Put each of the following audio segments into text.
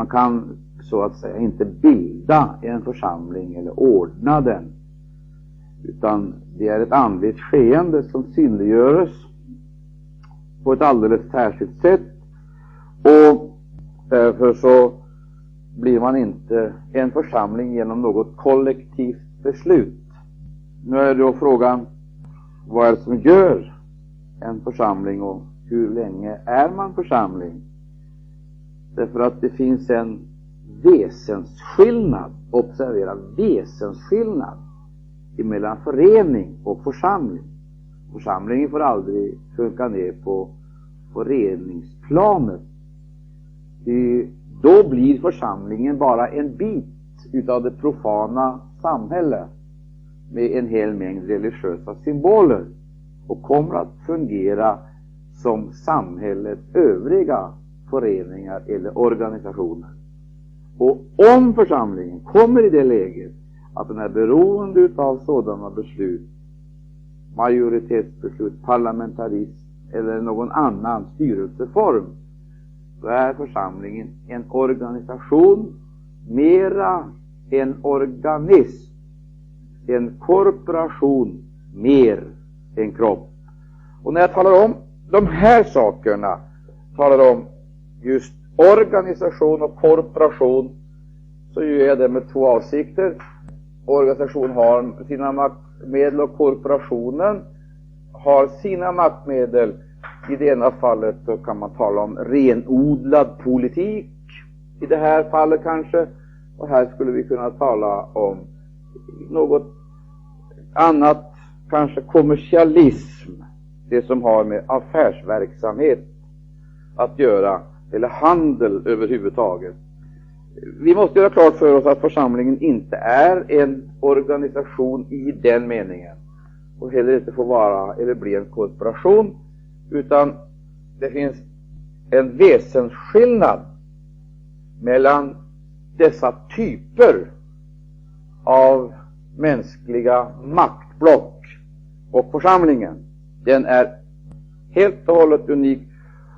Man kan så att säga inte bilda en församling eller ordna den, utan det är ett andligt skeende som synliggörs på ett alldeles särskilt sätt. Och därför så blir man inte en församling genom något kollektivt beslut. Nu är då frågan, vad är det som gör en församling och hur länge är man församling? Därför att det finns en väsensskillnad, observera väsensskillnad, emellan förening och församling. Församlingen får aldrig sjunka ner på föreningsplanet. Då blir församlingen bara en bit utav det profana samhället med en hel mängd religiösa symboler och kommer att fungera som samhällets övriga föreningar eller organisationer. Och om församlingen kommer i det läget att den är beroende av sådana beslut, majoritetsbeslut, parlamentarism eller någon annan styrelseform, då är församlingen en organisation mera en organism, en korporation mer än kropp. Och när jag talar om de här sakerna, talar om just organisation och korporation, så gör jag det med två avsikter. Organisation har sina maktmedel och korporationen har sina maktmedel. I det ena fallet så kan man tala om renodlad politik, i det här fallet kanske, och här skulle vi kunna tala om något annat, kanske kommersialism, det som har med affärsverksamhet att göra, eller handel överhuvudtaget. Vi måste göra klart för oss att församlingen inte är en organisation i den meningen och heller inte får vara eller bli en korporation, utan det finns en väsensskillnad mellan dessa typer av mänskliga maktblock och församlingen. Den är helt och hållet unik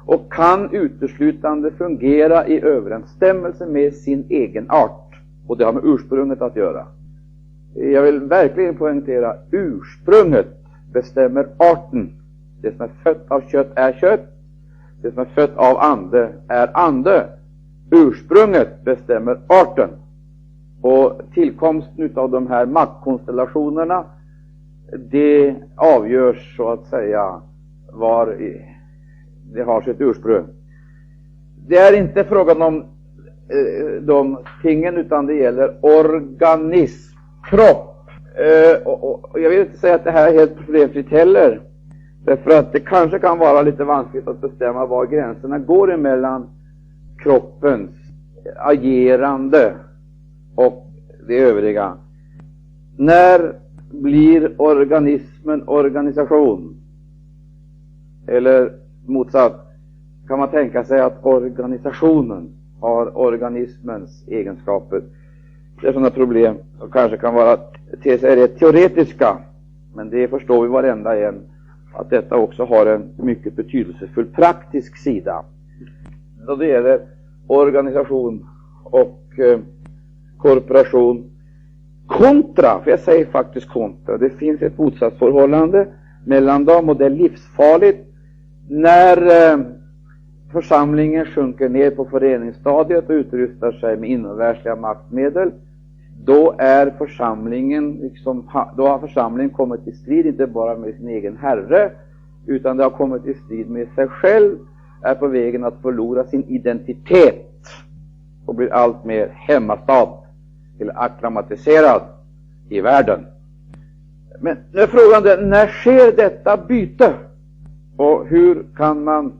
och kan uteslutande fungera i överensstämmelse med sin egen art. Och det har med ursprunget att göra. Jag vill verkligen poängtera, ursprunget bestämmer arten. Det som är fött av kött är kött. Det som är fött av ande är ande. Ursprunget bestämmer arten. Och tillkomsten av de här maktkonstellationerna, det avgörs så att säga var det har sitt ursprung. Det är inte frågan om eh, de tingen, utan det gäller organism, kropp. Eh, och, och, jag vill inte säga att det här är helt problemfritt heller, därför att det kanske kan vara lite vanskligt att bestämma var gränserna går emellan kroppens agerande och det övriga. När blir organismen organisation? Eller motsatt, kan man tänka sig att organisationen har organismens egenskaper. Det är sådana problem som kanske kan vara sig rätt teoretiska, men det förstår vi varenda en, att detta också har en mycket betydelsefull praktisk sida. Då det gäller organisation och eh, korporation kontra, för jag säger faktiskt kontra, det finns ett motsatsförhållande mellan dem och det är livsfarligt när eh, församlingen sjunker ner på föreningsstadiet och utrustar sig med inomvärldsliga maktmedel, då är församlingen liksom, då har församlingen kommit i strid inte bara med sin egen herre, utan det har kommit i strid med sig själv, är på vägen att förlora sin identitet och blir allt mer hemmastad eller akklimatiserad i världen. Men nu är frågan när sker detta byte? Och hur kan man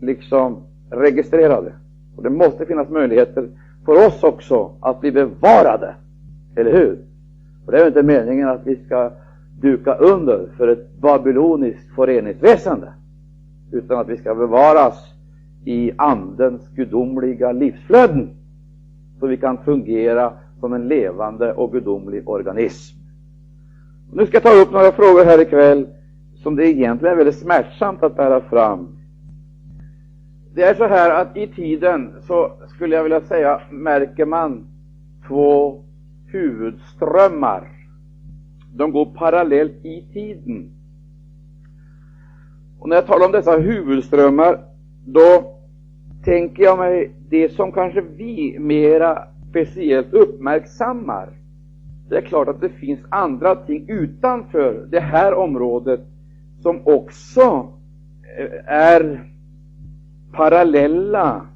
liksom registrera det? Och det måste finnas möjligheter för oss också att bli bevarade, eller hur? Och det är inte meningen att vi ska duka under för ett babyloniskt föreningsväsende, utan att vi ska bevaras i Andens gudomliga livsflöden, så vi kan fungera som en levande och gudomlig organism. Nu ska jag ta upp några frågor här ikväll som det egentligen är väldigt smärtsamt att bära fram. Det är så här att i tiden så skulle jag vilja säga märker man två huvudströmmar. De går parallellt i tiden. Och när jag talar om dessa huvudströmmar, då tänker jag mig det som kanske vi mera speciellt uppmärksammar. Det är klart att det finns andra ting utanför det här området som också eh, är parallella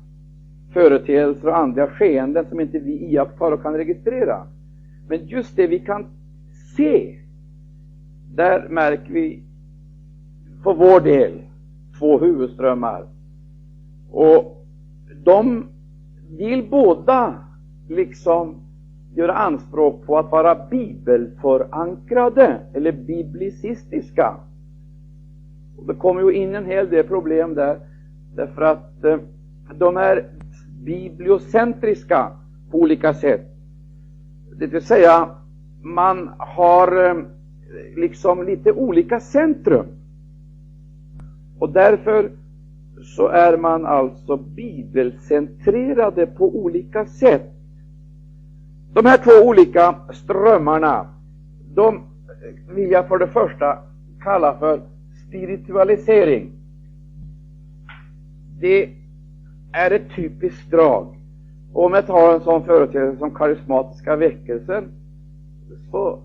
företeelser och andra skeenden som inte vi iakttar och kan registrera. Men just det vi kan se, där märker vi för vår del två huvudströmmar. Och de vill båda liksom göra anspråk på att vara bibelförankrade eller biblicistiska. Och det kommer ju in en hel del problem där, därför att eh, de är bibliocentriska på olika sätt. Det vill säga, man har eh, liksom lite olika centrum. Och därför så är man alltså bibelcentrerade på olika sätt. De här två olika strömmarna, de vill jag för det första kalla för spiritualisering. Det är ett typiskt drag. Och om jag tar en sån företeelse som karismatiska väckelsen, så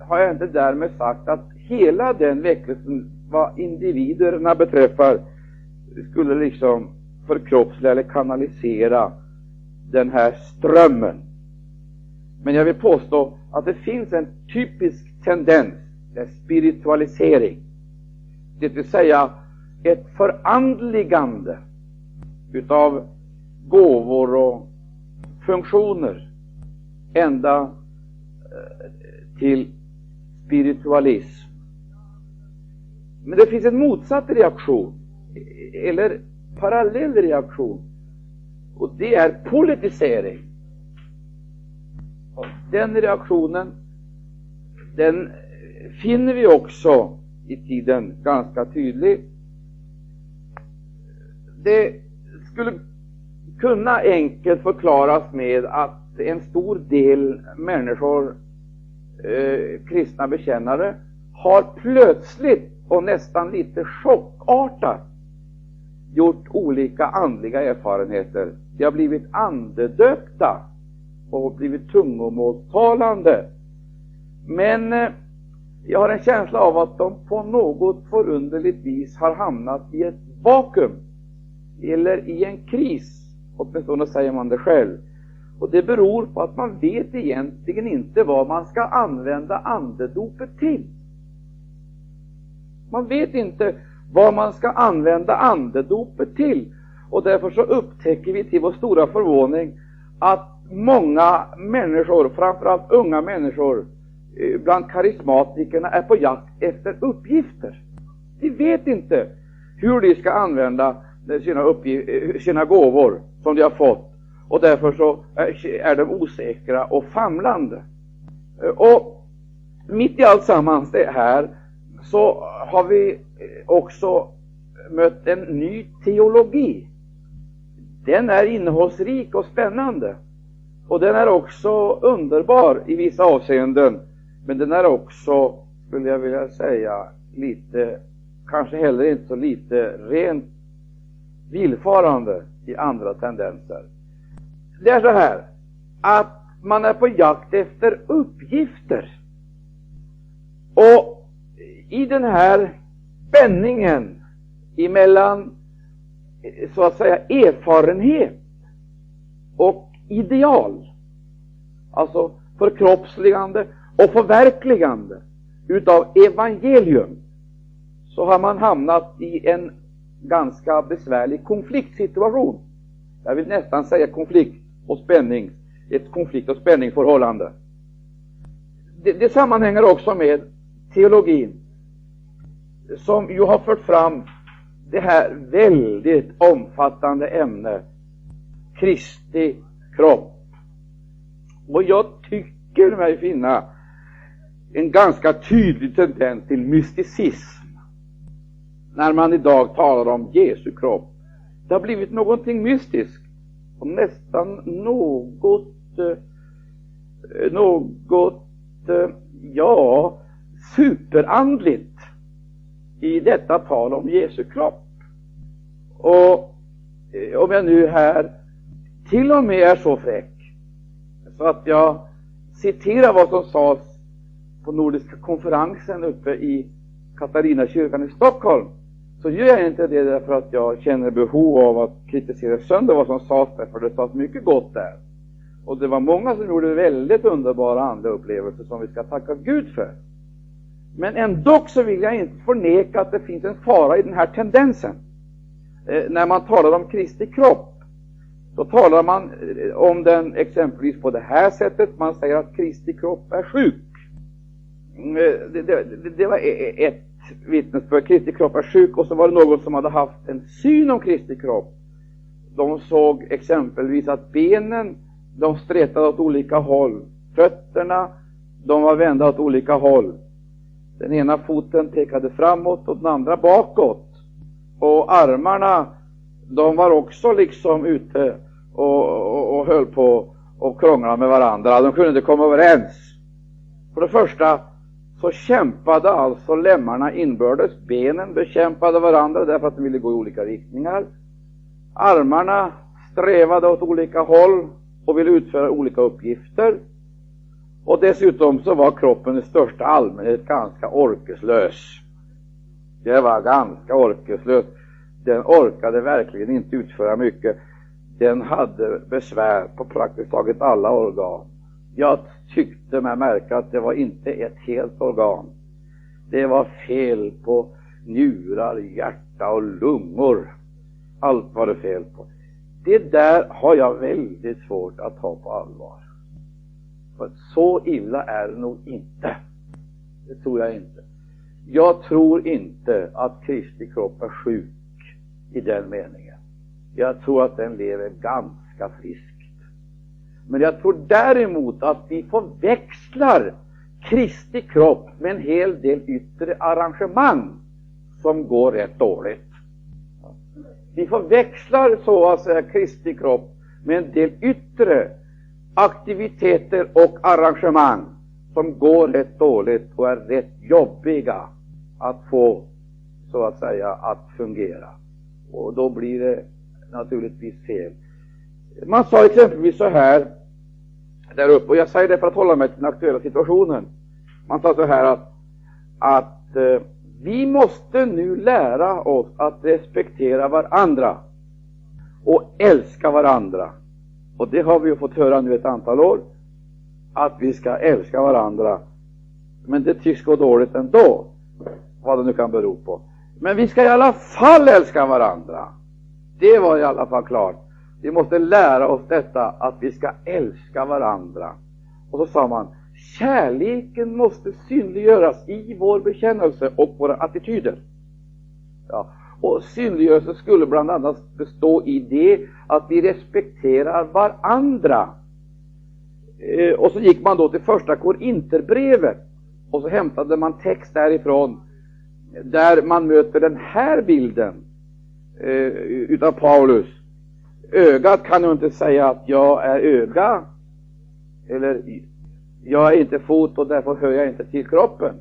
har jag inte därmed sagt att hela den väckelsen, vad individerna beträffar, skulle liksom förkroppsliga eller kanalisera den här strömmen. Men jag vill påstå att det finns en typisk tendens, en spiritualisering. Det vill säga ett förandligande utav gåvor och funktioner ända eh, till spiritualism. Men det finns en motsatt reaktion eller parallell reaktion. Och det är politisering. Den reaktionen, den finner vi också i tiden ganska tydlig. Det skulle kunna enkelt förklaras med att en stor del människor, eh, kristna bekännare, har plötsligt och nästan lite chockartat gjort olika andliga erfarenheter. De har blivit andedöpta och blivit tungomålstalande. Men eh, jag har en känsla av att de på något förunderligt vis har hamnat i ett vakuum eller i en kris, åtminstone säger man det själv. Och det beror på att man vet egentligen inte vad man ska använda andedopet till. Man vet inte vad man ska använda andedopet till. Och därför så upptäcker vi till vår stora förvåning att många människor, framförallt unga människor, Eh, bland karismatikerna är på jakt efter uppgifter. De vet inte hur de ska använda eh, sina, eh, sina gåvor som de har fått och därför så är de osäkra och famlande. Och mitt i allt sammans det här så har vi också mött en ny teologi. Den är innehållsrik och spännande. Och den är också underbar i vissa avseenden. Men den är också, skulle jag vilja säga, lite, kanske heller inte så lite rent villfarande i andra tendenser. Det är så här att man är på jakt efter uppgifter. Och i den här spänningen emellan så att säga erfarenhet och ideal, alltså förkroppsligande och förverkligande utav evangelium, så har man hamnat i en ganska besvärlig konfliktsituation. Jag vill nästan säga konflikt och spänning, ett konflikt och spänningsförhållande. Det, det sammanhänger också med teologin som ju har fört fram det här väldigt omfattande ämnet Kristi kropp. Och jag tycker mig finna en ganska tydlig tendens till mysticism när man idag talar om Jesu kropp. Det har blivit någonting mystiskt och nästan något, eh, något, eh, ja, superandligt i detta tal om Jesu kropp. Och eh, om jag nu här till och med är så fräck så att jag citerar vad som sades på Nordiska konferensen uppe i Katarinakyrkan i Stockholm så gör jag inte det därför att jag känner behov av att kritisera sönder vad som sades där, för det sades mycket gott där. Och det var många som gjorde väldigt underbara andliga upplevelser som vi ska tacka Gud för. Men ändå så vill jag inte förneka att det finns en fara i den här tendensen. Eh, när man talar om Kristi kropp, då talar man eh, om den exempelvis på det här sättet. Man säger att Kristi kropp är sjuk. Mm, eh, det, det, det var e, e, ett vittnesbörd. Kristi kropp var sjuk. Och så var det någon som hade haft en syn om Kristi kropp. De såg exempelvis att benen, de stretade åt olika håll. Fötterna, de var vända åt olika håll. Den ena foten pekade framåt och den andra bakåt. Och armarna, de var också liksom ute och, och, och höll på och krånglade med varandra. De kunde inte komma överens. För det första så kämpade alltså lemmarna inbördes. Benen bekämpade varandra därför att de ville gå i olika riktningar. Armarna strävade åt olika håll och ville utföra olika uppgifter. Och dessutom så var kroppen i största allmänhet ganska orkeslös. Det var ganska orkeslös. Den orkade verkligen inte utföra mycket. Den hade besvär på praktiskt taget alla organ. Jag tyckte mig märka att det var inte ett helt organ. Det var fel på njurar, hjärta och lungor. Allt var det fel på. Det där har jag väldigt svårt att ta på allvar. För så illa är det nog inte. Det tror jag inte. Jag tror inte att Kristi kropp är sjuk i den meningen. Jag tror att den lever ganska friskt. Men jag tror däremot att vi förväxlar Kristi kropp med en hel del yttre arrangemang som går rätt dåligt. Vi förväxlar så att säga Kristi kropp med en del yttre aktiviteter och arrangemang som går rätt dåligt och är rätt jobbiga att få, så att säga, att fungera. Och då blir det naturligtvis fel. Man sa exempelvis så här där uppe, och jag säger det för att hålla mig till den aktuella situationen. Man sa så här att, att eh, vi måste nu lära oss att respektera varandra och älska varandra. Och det har vi ju fått höra nu ett antal år, att vi ska älska varandra. Men det tycks gå dåligt ändå, vad det nu kan bero på. Men vi ska i alla fall älska varandra. Det var i alla fall klart. Vi måste lära oss detta att vi ska älska varandra. Och så sa man, kärleken måste synliggöras i vår bekännelse och våra attityder. Ja. Och synliggörelse skulle bland annat bestå i det att vi respekterar varandra. Eh, och så gick man då till första Korinterbrevet och så hämtade man text därifrån där man möter den här bilden eh, utav Paulus. Ögat kan ju inte säga att jag är öga, eller jag är inte fot och därför hör jag inte till kroppen.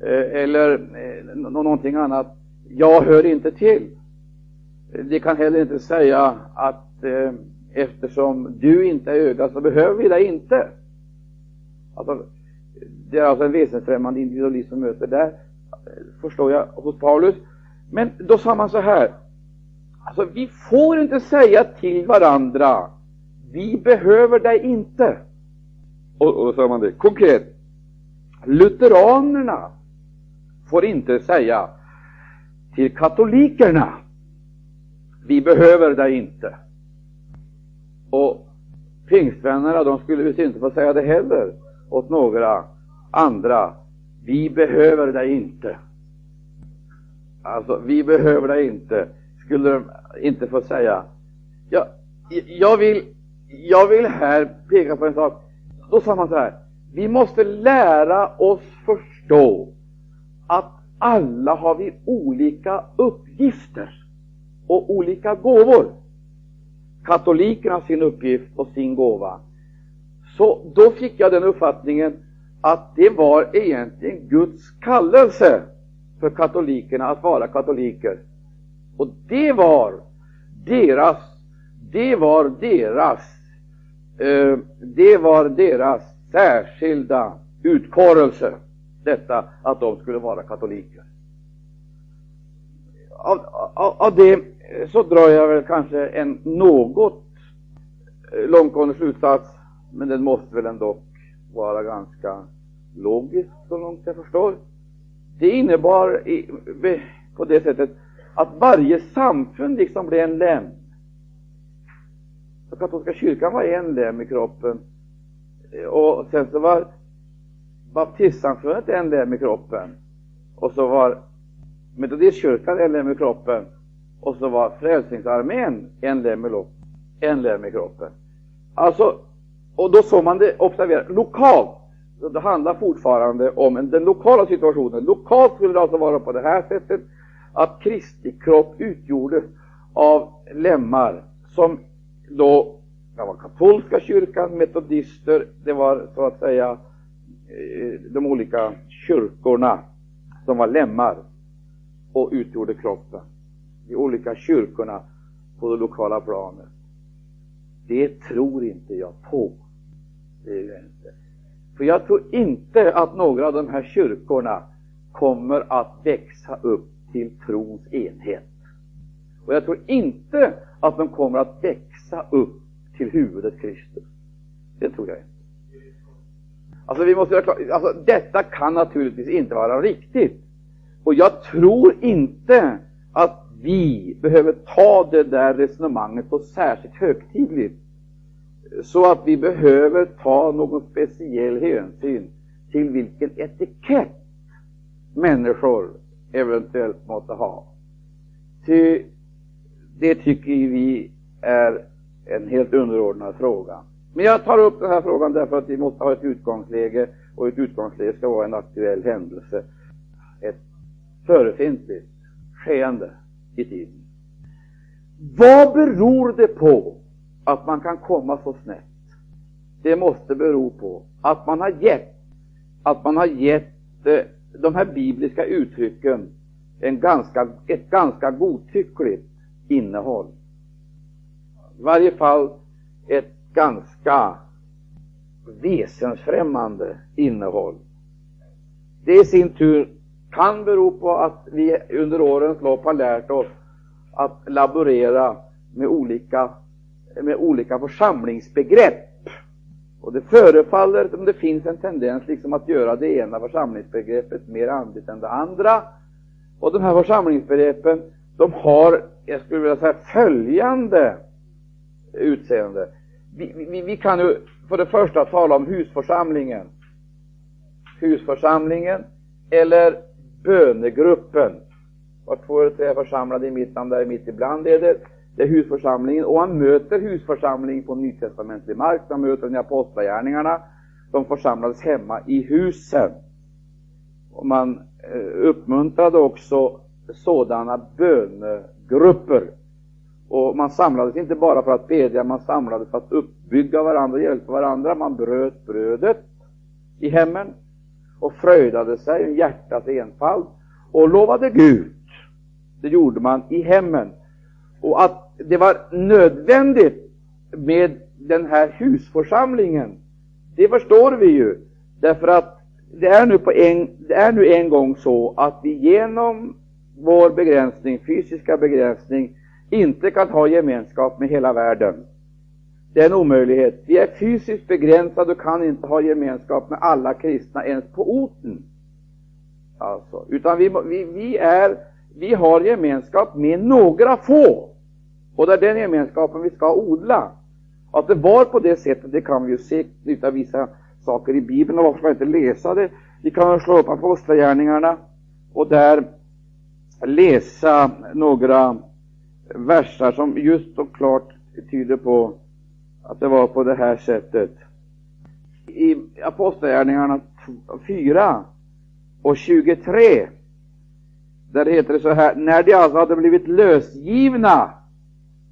Eh, eller eh, någonting annat. Jag hör inte till. Det kan heller inte säga att eh, eftersom du inte är öga så behöver vi dig inte. Alltså, det är alltså en väsensfrämmande individualism som möter där, förstår jag, hos Paulus. Men då sa man så här, alltså vi får inte säga till varandra, vi behöver dig inte. Och, och då man det konkret, lutheranerna får inte säga till katolikerna, vi behöver dig inte. Och pingstvännerna, de skulle visst inte få säga det heller åt några andra, vi behöver dig inte. Alltså, vi behöver dig inte, skulle de inte få säga. Jag, jag, vill, jag vill här peka på en sak. Då sa man så här, vi måste lära oss förstå att alla har vi olika uppgifter. och olika gåvor. Katolikerna sin uppgift och sin gåva. Så då fick jag den uppfattningen att det var egentligen Guds kallelse för katolikerna att vara katoliker. Och det var deras, det var deras, eh, det var deras särskilda utkårelse, detta att de skulle vara katoliker. Av, av, av det eh, så drar jag väl kanske en något eh, långtgående slutsats, men den måste väl ändå vara ganska logisk så långt jag förstår. Det innebar i, eh, på det sättet att varje samfund liksom blev en lem. Så katolska kyrkan var en lem i kroppen och sen så var baptistsamfundet en lem i kroppen och så var metodistkyrkan en lem i kroppen och så var Frälsningsarmén en lem i, en lem i kroppen. Alltså, och då såg man det, observera, lokalt. Det handlar fortfarande om den lokala situationen. Lokalt skulle det alltså vara på det här sättet att Kristi kropp utgjordes av lemmar som då det var katolska kyrkan, metodister, det var så att säga eh, de olika kyrkorna som var lemmar och utgjorde kroppen. De olika kyrkorna på det lokala planet. Det tror inte jag på. Det är jag inte. För jag tror inte att några av de här kyrkorna kommer att växa upp till trons enhet. Och jag tror inte att de kommer att växa upp till huvudet Kristus. Det tror jag inte. Alltså, vi måste alltså, detta kan naturligtvis inte vara riktigt. Och jag tror inte att vi behöver ta det där resonemanget så särskilt högtidligt, så att vi behöver ta någon speciell hänsyn till vilken etikett människor eventuellt måste ha. Ty det tycker vi är en helt underordnad fråga. Men jag tar upp den här frågan därför att vi måste ha ett utgångsläge och ett utgångsläge ska vara en aktuell händelse. Ett förefintligt skeende i tiden. Vad beror det på att man kan komma så snett? Det måste bero på att man har gett, att man har gett eh, de här bibliska uttrycken en ganska, ett ganska godtyckligt innehåll. I varje fall ett ganska väsensfrämmande innehåll. Det i sin tur kan bero på att vi under årens lopp har lärt oss att laborera med olika, med olika församlingsbegrepp. Och det förefaller som det finns en tendens liksom att göra det ena församlingsbegreppet mer andligt än det andra. Och de här församlingsbegreppen, de har, jag skulle vilja säga, följande utseende. Vi, vi, vi kan ju för det första tala om husförsamlingen. Husförsamlingen eller bönegruppen. Var två eller tre är församlade i mitt namn, där mitt ibland är det. Det är husförsamlingen och man möter husförsamlingen på nytestamentlig mark. Man möter den i apostlagärningarna. De församlades hemma i husen. Och man eh, uppmuntrade också sådana bönegrupper. Och man samlades inte bara för att bedja, man samlades för att uppbygga varandra hjälpa varandra. Man bröt brödet i hemmen och fröjdade sig i hjärtats enfald och lovade Gud. Det gjorde man i hemmen. Och att det var nödvändigt med den här husförsamlingen, det förstår vi ju. Därför att det är nu, på en, det är nu en gång så att vi genom vår begränsning, fysiska begränsning, inte kan ha gemenskap med hela världen. Det är en omöjlighet. Vi är fysiskt begränsade och kan inte ha gemenskap med alla kristna ens på orten. Alltså, utan vi, vi, vi, är, vi har gemenskap med några få. Och det är den gemenskapen vi ska odla. Att det var på det sättet, det kan vi ju se utav vissa saker i Bibeln, och varför ska inte läsa det? Vi kan slå upp Apostlagärningarna och där läsa några versar som just och klart tyder på att det var på det här sättet. I Apostlagärningarna 4 och 23 där heter det så här, när de alltså hade blivit lösgivna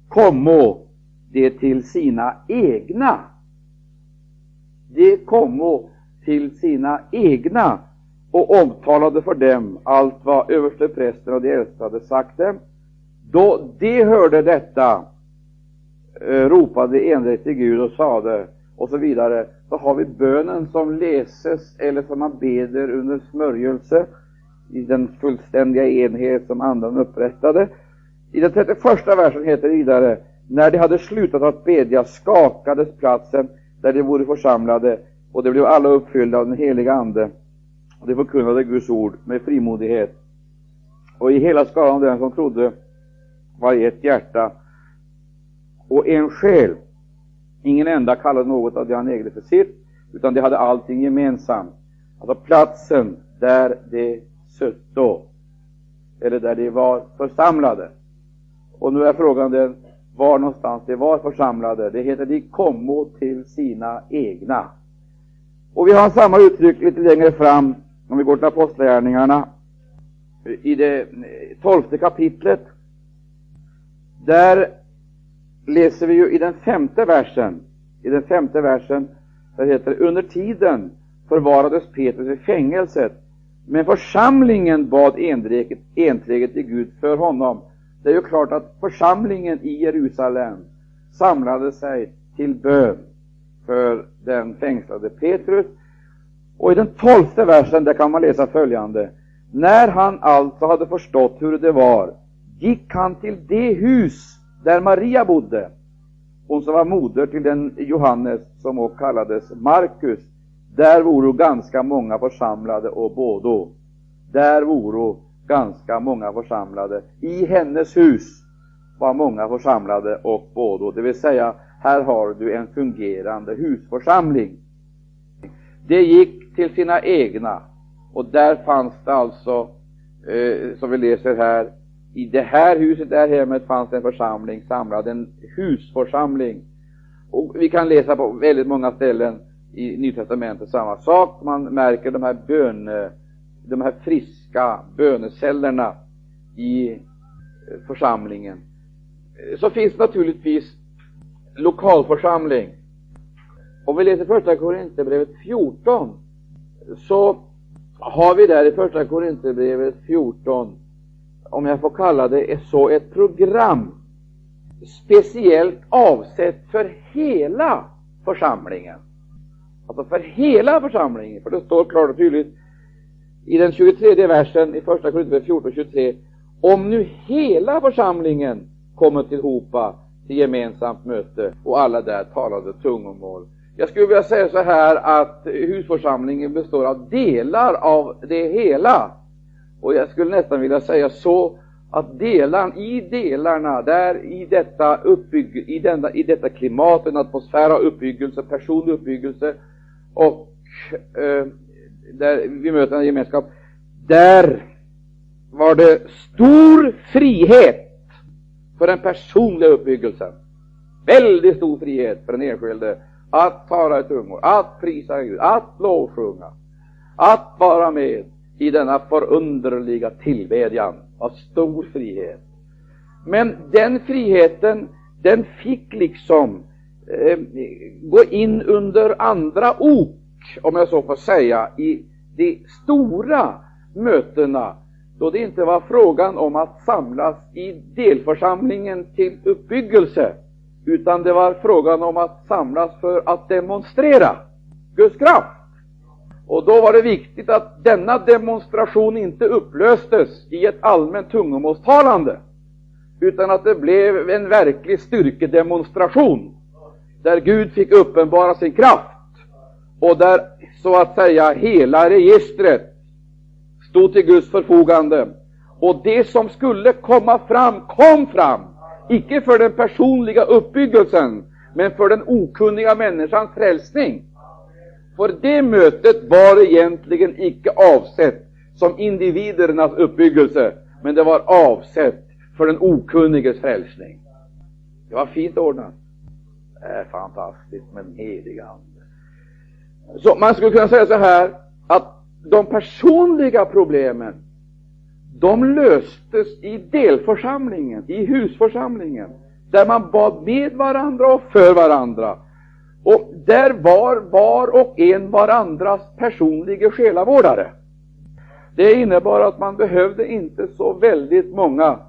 kommo det till sina egna. De kommo till sina egna och omtalade för dem allt vad översteprästen och de äldste hade sagt dem. Då de hörde detta eh, ropade enligt till Gud och sade och så vidare. Så har vi bönen som läses eller som man beder under smörjelse i den fullständiga enhet som anden upprättade. I den 31 versen heter det vidare, när de hade slutat att bedja skakades platsen där de vore församlade och de blev alla uppfyllda av den heliga Ande och de förkunnade Guds ord med frimodighet. Och i hela skalan den som trodde var i ett hjärta och en själ. Ingen enda kallade något av det han ägde för sitt, utan de hade allting gemensamt. Alltså platsen där de sutto, eller där de var församlade. Och nu är frågan den, var någonstans de var församlade. Det heter de kommo till sina egna. Och vi har samma uttryck lite längre fram, om vi går till Apostlagärningarna, i det eh, tolfte kapitlet. Där läser vi ju i den femte versen, i den femte versen, där heter det, under tiden förvarades Petrus i fängelset, men församlingen bad enträget, enträget till Gud för honom. Det är ju klart att församlingen i Jerusalem samlade sig till bön för den fängslade Petrus. Och i den tolfte versen där kan man läsa följande. När han alltså hade förstått hur det var, gick han till det hus där Maria bodde, hon som var moder till den Johannes som också kallades Markus. Där voro ganska många församlade och bådo. Där voro ganska många församlade. I hennes hus var många församlade och bådo. Det vill säga, här har du en fungerande husförsamling. Det gick till sina egna och där fanns det alltså, eh, som vi läser här, i det här huset, det här hemmet, fanns en församling samlad, en husförsamling. Och vi kan läsa på väldigt många ställen i Nya Testamentet samma sak. Man märker de här böne de här friska bönecellerna i eh, församlingen. Eh, så finns naturligtvis lokalförsamling. Om vi läser första Korinthierbrevet 14 så har vi där i första Korinthierbrevet 14 om jag får kalla det så, ett program speciellt avsett för hela församlingen. Alltså för hela församlingen, för det står klart och tydligt i den 23 versen i första Korinthierbrevet 14, 23. Om nu hela församlingen kommer tillhopa till gemensamt möte och alla där talade tungomål. Jag skulle vilja säga så här att husförsamlingen består av delar av det hela. Och jag skulle nästan vilja säga så att delar, i delarna, där i detta, uppbygg, i, denna, i detta klimat, en atmosfär av uppbyggelse, personlig uppbyggelse och eh, där vi möter en gemenskap, där var det stor frihet för den personliga uppbyggelsen. Väldigt stor frihet för den enskilde att tala i tungor, att prisa Gud, att lovsjunga, att vara med i denna förunderliga tillbedjan av stor frihet. Men den friheten, den fick liksom eh, gå in under andra ok, om jag så får säga, i de stora mötena, då det inte var frågan om att samlas i delförsamlingen till uppbyggelse, utan det var frågan om att samlas för att demonstrera Guds kraft. Och då var det viktigt att denna demonstration inte upplöstes i ett allmänt tungomålstalande, utan att det blev en verklig styrkedemonstration, där Gud fick uppenbara sin kraft och där så att säga hela registret stod till Guds förfogande. Och det som skulle komma fram, kom fram, icke för den personliga uppbyggelsen, men för den okunniga människans frälsning. För det mötet var egentligen icke avsett som individernas uppbyggelse, men det var avsett för den okunniges frälsning. Det var fint ordnat. Det är fantastiskt med den heliga Ande. Så man skulle kunna säga så här, att de personliga problemen, de löstes i delförsamlingen, i husförsamlingen, där man bad med varandra och för varandra. Och där var var och en varandras personliga själavårdare. Det innebar att man behövde inte så väldigt många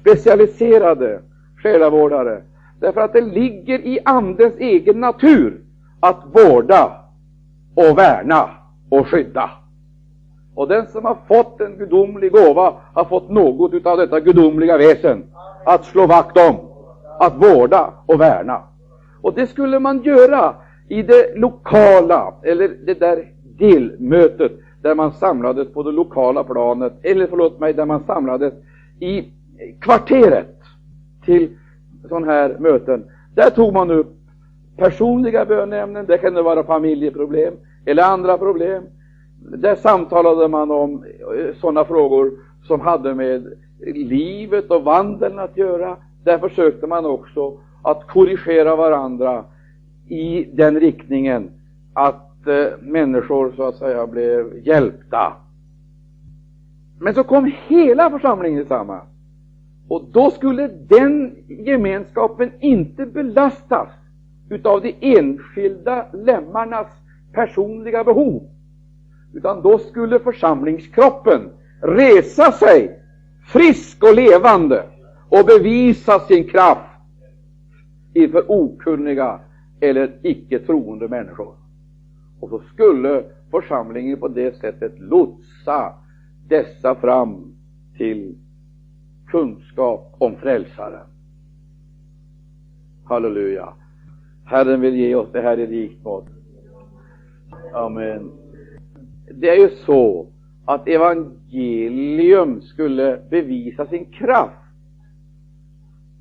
specialiserade själavårdare, därför att det ligger i Andens egen natur att vårda och värna och skydda. Och den som har fått en gudomlig gåva har fått något utav detta gudomliga väsen att slå vakt om, att vårda och värna. Och det skulle man göra i det lokala, eller det där delmötet, där man samlades på det lokala planet, eller förlåt mig, där man samlades i kvarteret till sådana här möten. Där tog man upp personliga bönämnen, det kunde vara familjeproblem eller andra problem. Där samtalade man om eh, sådana frågor som hade med livet och vandeln att göra. Där försökte man också att korrigera varandra i den riktningen att eh, människor så att säga blev hjälpta. Men så kom hela församlingen tillsammans. Och då skulle den gemenskapen inte belastas utav de enskilda lemmarnas personliga behov, utan då skulle församlingskroppen resa sig frisk och levande och bevisa sin kraft inför okunniga eller icke troende människor. Och så skulle församlingen på det sättet lotsa dessa fram till kunskap om Frälsaren. Halleluja. Herren vill ge oss det här i rikt mått. Amen. Det är ju så att evangelium skulle bevisa sin kraft.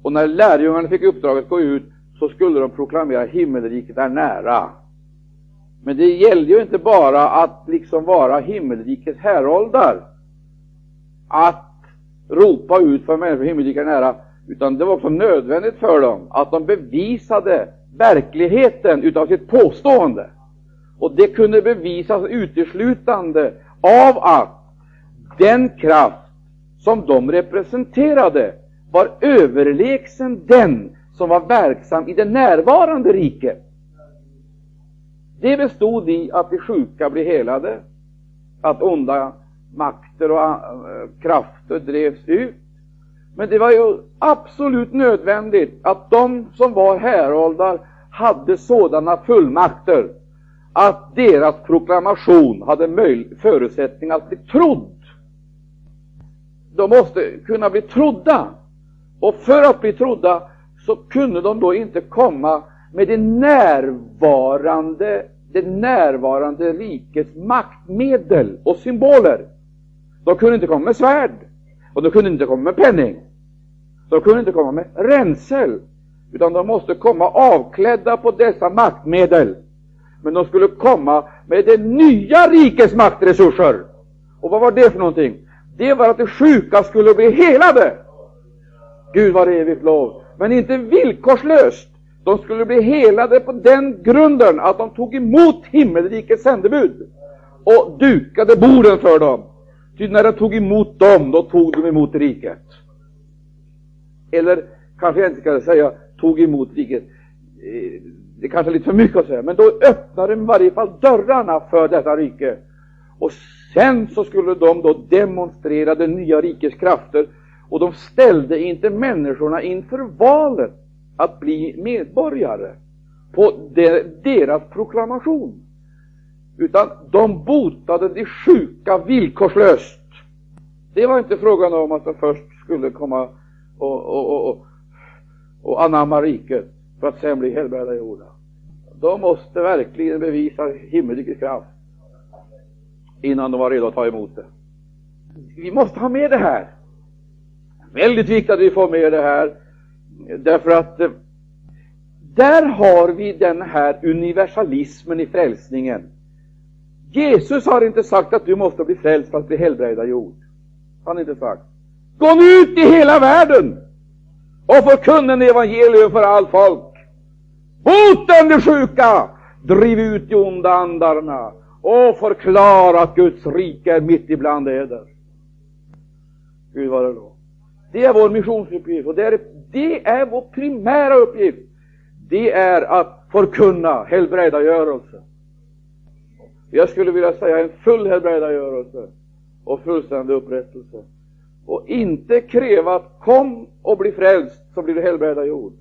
Och när lärjungarna fick uppdraget att gå ut så skulle de proklamera himmelriket är nära. Men det gällde ju inte bara att liksom vara himmelrikets häroldar, att ropa ut för människor himmelriket är nära, utan det var också nödvändigt för dem att de bevisade verkligheten utav sitt påstående. Och det kunde bevisas uteslutande av att den kraft som de representerade var överlägsen den som var verksam i det närvarande riket. Det bestod i att de sjuka blev helade, att onda makter och eh, krafter drevs ut. Men det var ju absolut nödvändigt att de som var häroldar hade sådana fullmakter att deras proklamation hade förutsättning att bli trodd. De måste kunna bli trodda. Och för att bli trodda så kunde de då inte komma med det närvarande, det närvarande rikets maktmedel och symboler. De kunde inte komma med svärd, och de kunde inte komma med penning. De kunde inte komma med ränsel, utan de måste komma avklädda på dessa maktmedel. Men de skulle komma med det nya rikets maktresurser. Och vad var det för någonting? Det var att de sjuka skulle bli helade. Gud var evigt lov. Men inte villkorslöst. De skulle bli helade på den grunden att de tog emot himmelrikets sändebud och dukade borden för dem. Ty när de tog emot dem, då tog de emot riket. Eller kanske jag inte ska säga tog emot riket. Eh, det är kanske är lite för mycket att säga, men då öppnade de i varje fall dörrarna för detta rike. Och sen så skulle de då demonstrera det nya rikets krafter och de ställde inte människorna inför valet att bli medborgare på deras proklamation. Utan de botade de sjuka villkorslöst. Det var inte frågan om att de först skulle komma och, och, och, och anamma riket för att sen bli helbrägdagjorda. De måste verkligen bevisa himmelrikets kraft innan de var redo att ta emot det. Vi måste ha med det här. Väldigt viktigt att vi får med det här, därför att eh, där har vi den här universalismen i frälsningen. Jesus har inte sagt att du måste bli frälst för att bli helbrägdagjord. Han har inte sagt. Gå nu ut i hela världen och förkunna evangelium för allt folk. Boten de sjuka, driv ut de onda andarna och förklara att Guds rike är mitt ibland eder. Gud vare lov. Det är vår missionsuppgift och det är, det är vår primära uppgift. Det är att förkunna helbrägdagörelse. Jag skulle vilja säga en full helbrägdagörelse och fullständig upprättelse. Och inte kräva att kom och bli frälst så blir du helbrägdagjord.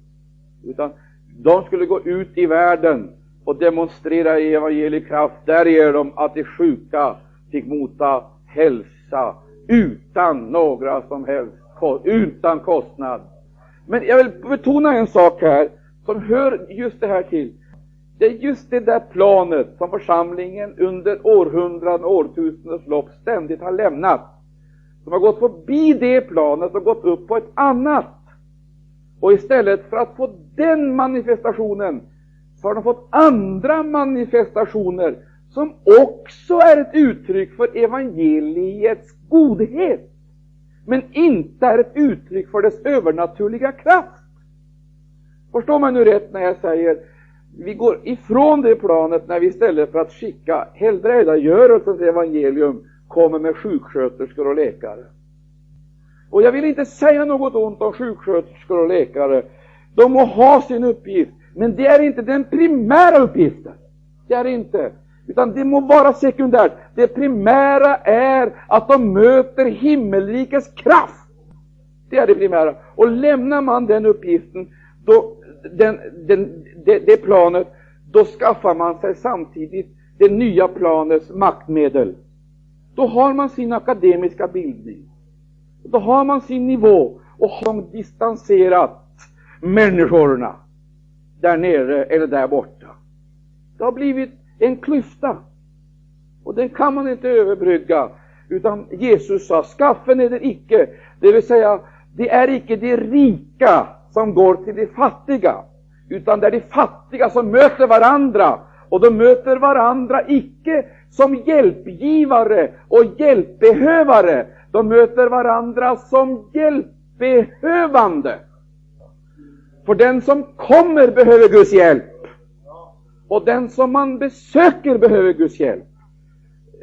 Utan de skulle gå ut i världen och demonstrera evangelisk kraft därigenom att de sjuka fick mota hälsa utan några som helst utan kostnad. Men jag vill betona en sak här som hör just det här till. Det är just det där planet som församlingen under århundraden och årtusendens lopp ständigt har lämnat. De har gått förbi det planet och gått upp på ett annat. Och istället för att få den manifestationen så har de fått andra manifestationer som också är ett uttryck för evangeliets godhet, men inte är ett uttryck för dess övernaturliga kraft. Förstår man nu rätt när jag säger vi går ifrån det planet när vi istället för att skicka helbrägdagörelsens evangelium kommer med sjuksköterskor och läkare. Och jag vill inte säga något ont om sjuksköterskor och läkare. De må ha sin uppgift, men det är inte den primära uppgiften. Det är inte. Utan det må vara sekundärt. Det primära är att de möter himmelrikets kraft. Det är det primära. Och lämnar man den uppgiften, då, den, den, det, det planet, då skaffar man sig samtidigt det nya planets maktmedel. Då har man sin akademiska bildning. Då har man sin nivå och har distanserat människorna där nere eller där borta. Det har blivit en klyfta. Och den kan man inte överbrygga. Utan Jesus sa, skaffen är det icke. Det vill säga, det är icke de rika som går till de fattiga. Utan det är de fattiga som möter varandra. Och de möter varandra icke som hjälpgivare och hjälpbehövare. De möter varandra som hjälpbehövande. För den som kommer behöver Guds hjälp. Och den som man besöker behöver Guds hjälp.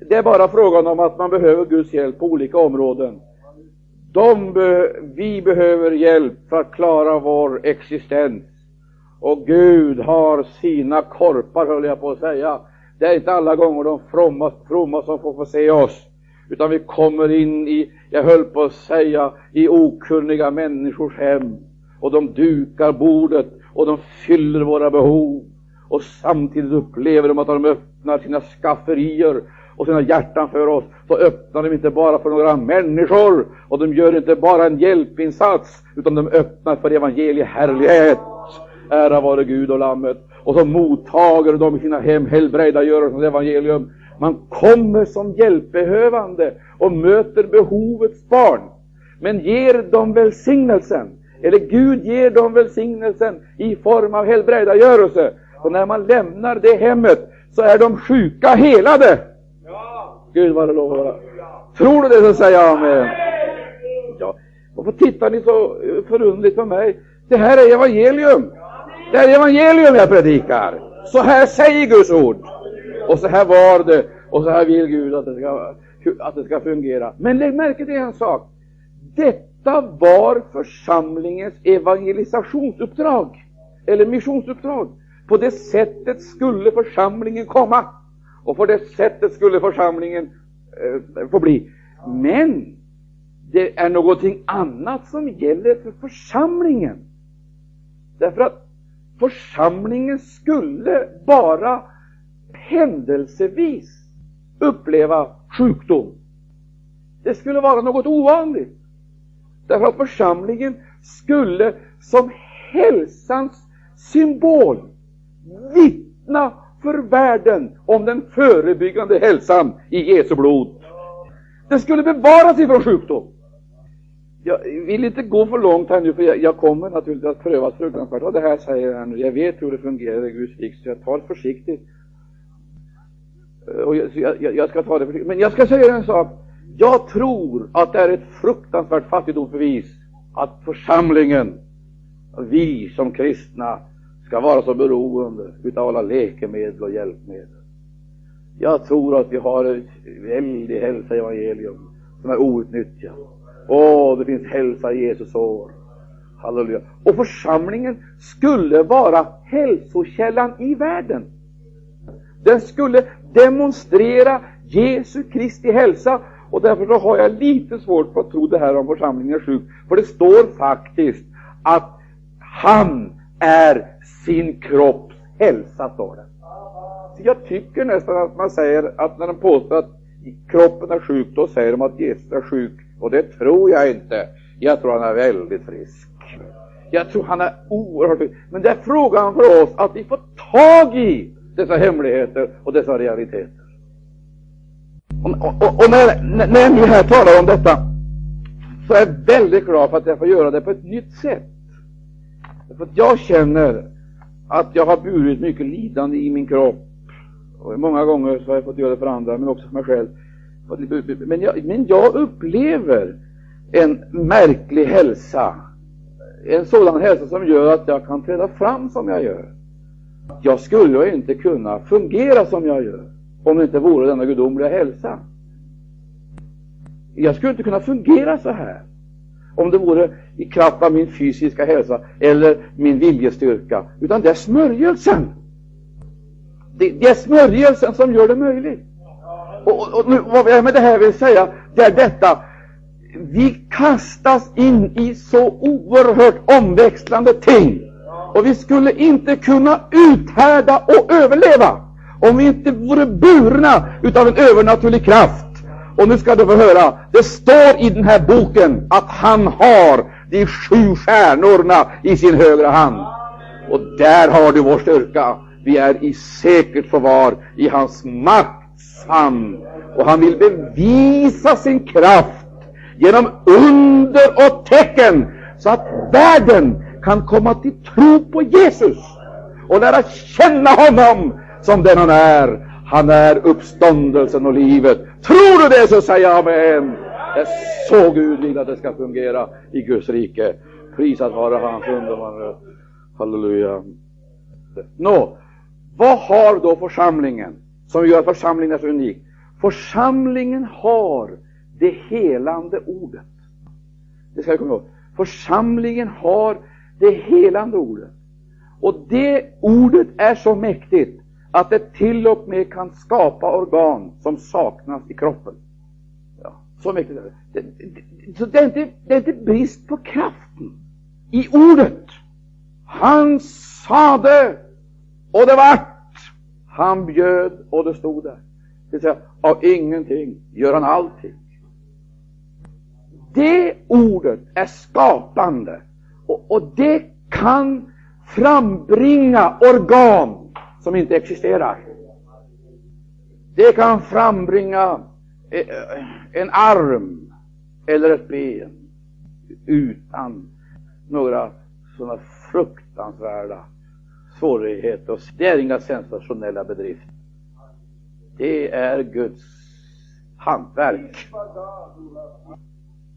Det är bara frågan om att man behöver Guds hjälp på olika områden. De be vi behöver hjälp för att klara vår existens. Och Gud har sina korpar, höll jag på att säga. Det är inte alla gånger de fromma, fromma som får få se oss. Utan vi kommer in i, jag höll på att säga, i okunniga människors hem. Och de dukar bordet och de fyller våra behov och samtidigt upplever de att de öppnar sina skafferier och sina hjärtan för oss, så öppnar de inte bara för några människor och de gör inte bara en hjälpinsats, utan de öppnar för evangeliet. härlighet. Ära vare Gud och Lammet. Och så mottager de i sina hem helbrägdagörelsens evangelium. Man kommer som hjälpbehövande och möter behovets barn, men ger dem välsignelsen, eller Gud ger dem välsignelsen i form av helbrägdagörelse, och när man lämnar det hemmet så är de sjuka helade. Gud vad det lovar. Tror du det så säger jag amen. Ja. Varför tittar ni så förundligt på mig? Det här är evangelium. Det är evangelium jag predikar. Så här säger Guds ord. Och så här var det. Och så här vill Gud att det ska, att det ska fungera. Men lägg märke till en sak. Detta var församlingens evangelisationsuppdrag. Eller missionsuppdrag. På det sättet skulle församlingen komma. Och på det sättet skulle församlingen eh, få bli. Men det är någonting annat som gäller för församlingen. Därför att församlingen skulle bara händelsevis uppleva sjukdom. Det skulle vara något ovanligt. Därför att församlingen skulle som hälsans symbol vittna för världen om den förebyggande hälsan i Jesu blod. Det skulle bevaras ifrån sjukdom. Jag vill inte gå för långt här nu, för jag, jag kommer naturligtvis att prövas fruktansvärt av det här säger han. nu. Jag vet hur det fungerar i Guds rik, så jag tar det försiktigt. Eh, och jag, jag, jag, ska ta det för Men jag ska säga en sak. Jag tror att det är ett fruktansvärt fattigdomsbevis att församlingen, vi som kristna, ska vara så beroende utav alla läkemedel och hjälpmedel. Jag tror att vi har en väldig hälsa i evangelium som är outnyttjad. Åh, det finns hälsa i Jesus år. Halleluja. Och församlingen skulle vara hälsokällan i världen. Den skulle demonstrera Jesu Kristi hälsa och därför så har jag lite svårt för att tro det här om församlingen är sjuk. För det står faktiskt att han är sin kropps hälsa, står det. Så jag tycker nästan att man säger att när de påstår att kroppen är sjuk, då säger de att Jesus är sjuk. Och det tror jag inte. Jag tror han är väldigt frisk. Jag tror han är oerhört frisk. Men det är frågan för oss att vi får tag i dessa hemligheter och dessa realiteter. Och, och, och när, när nu här talar om detta så är jag väldigt glad för att jag får göra det på ett nytt sätt. För att jag känner att jag har burit mycket lidande i min kropp. Och många gånger så har jag fått göra det för andra, men också för mig själv. Men jag, men jag upplever en märklig hälsa. En sådan hälsa som gör att jag kan träda fram som jag gör. Jag skulle inte kunna fungera som jag gör om det inte vore denna gudomliga hälsa. Jag skulle inte kunna fungera så här om det vore i kraft av min fysiska hälsa eller min viljestyrka, utan det är smörjelsen. Det, det är smörjelsen som gör det möjligt. Och, och, och nu, vad jag med det här vill säga, det är detta. Vi kastas in i så oerhört omväxlande ting. Och vi skulle inte kunna uthärda och överleva om vi inte vore burna utav en övernaturlig kraft. Och nu ska du få höra, det står i den här boken att han har de sju stjärnorna i sin högra hand. Och där har du vår styrka. Vi är i säkert förvar i hans makts hand. Och han vill bevisa sin kraft genom under och tecken så att världen kan komma till tro på Jesus och lära känna honom som den han är. Han är uppståndelsen och livet. Tror du det så säg amen. Det är så Gud vill att det ska fungera i Guds rike. Prisat vare hans underbara Halleluja. Nå, vad har då församlingen som gör församlingen så unik? Församlingen har det helande ordet. Det ska vi komma ihåg. Församlingen har det helande ordet. Och det ordet är så mäktigt att det till och med kan skapa organ som saknas i kroppen. Ja, så mäktigt är det. det, det så det är, inte, det är inte brist på kraften i ordet. Han sade och det vart. Han bjöd och det stod där. Det vill säga, av ingenting gör han allting. Det ordet är skapande och, och det kan frambringa organ som inte existerar. Det kan frambringa eh, en arm eller ett ben utan några sådana fruktansvärda svårigheter. Det är inga sensationella bedrifter. Det är Guds hantverk.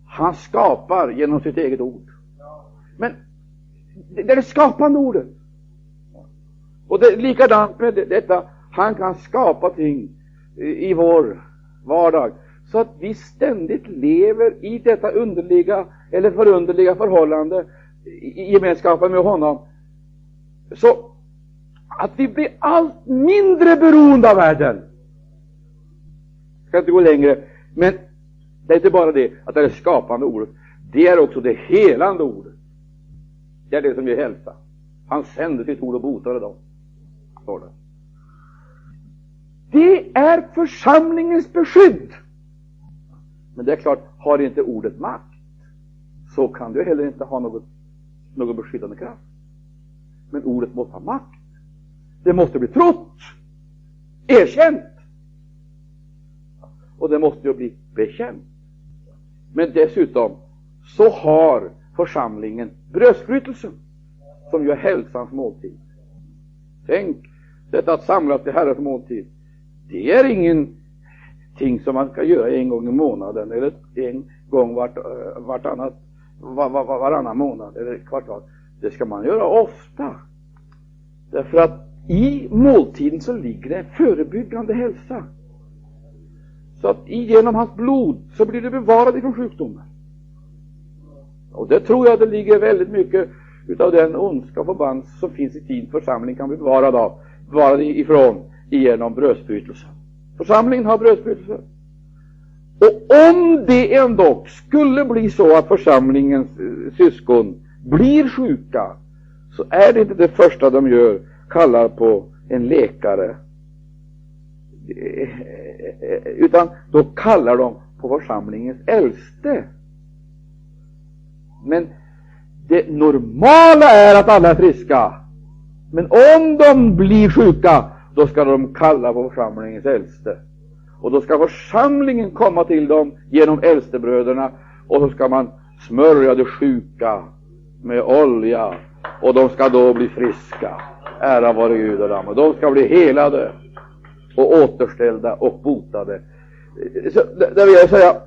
Han skapar genom sitt eget ord. Men det är det skapande ordet. Och det är likadant med detta. Han kan skapa ting i vår vardag så att vi ständigt lever i detta underliga eller förunderliga förhållande i gemenskapen med honom. Så att vi blir allt mindre beroende av världen. Jag ska inte gå längre, men det är inte bara det att det är det skapande ordet, det är också det helande ordet. Det är det som ger hälsa. Han sände sitt ord och botade dem står det. Det är församlingens beskydd. Men det är klart, har inte ordet makt, så kan du heller inte ha något, någon beskyddande kraft. Men ordet måste ha makt. Det måste bli trott, erkänt. Och det måste ju bli bekänt. Men dessutom så har församlingen brödsbrytelsen, som ju är hälsans måltid. Tänk detta att samlas till Herrens måltid, det är ingenting som man ska göra en gång i månaden eller en gång vart, eh, vartannat, var, var, varannan månad eller kvartal. Det ska man göra ofta. Därför att i måltiden så ligger det förebyggande hälsa. Så att genom hans blod så blir du bevarad ifrån sjukdomen. Och det tror jag det ligger väldigt mycket utav den ondska och förbannelse som finns i tid församlingen kan bli bevarad av, bevarad ifrån genom brödsbrytelse. Församlingen har brödsbrytelse. Och om det ändå skulle bli så att församlingens eh, syskon blir sjuka, så är det inte det första de gör, kallar på en läkare. Eh, eh, utan då kallar de på församlingens äldste. Men det normala är att alla är friska. Men om de blir sjuka, då ska de kalla på församlingens äldste. Och då ska församlingen komma till dem genom äldstebröderna och så ska man smörja de sjuka med olja och de ska då bli friska. Ära vare Gud och Lamm. De ska bli helade och återställda och botade. Så, där vill jag säga att,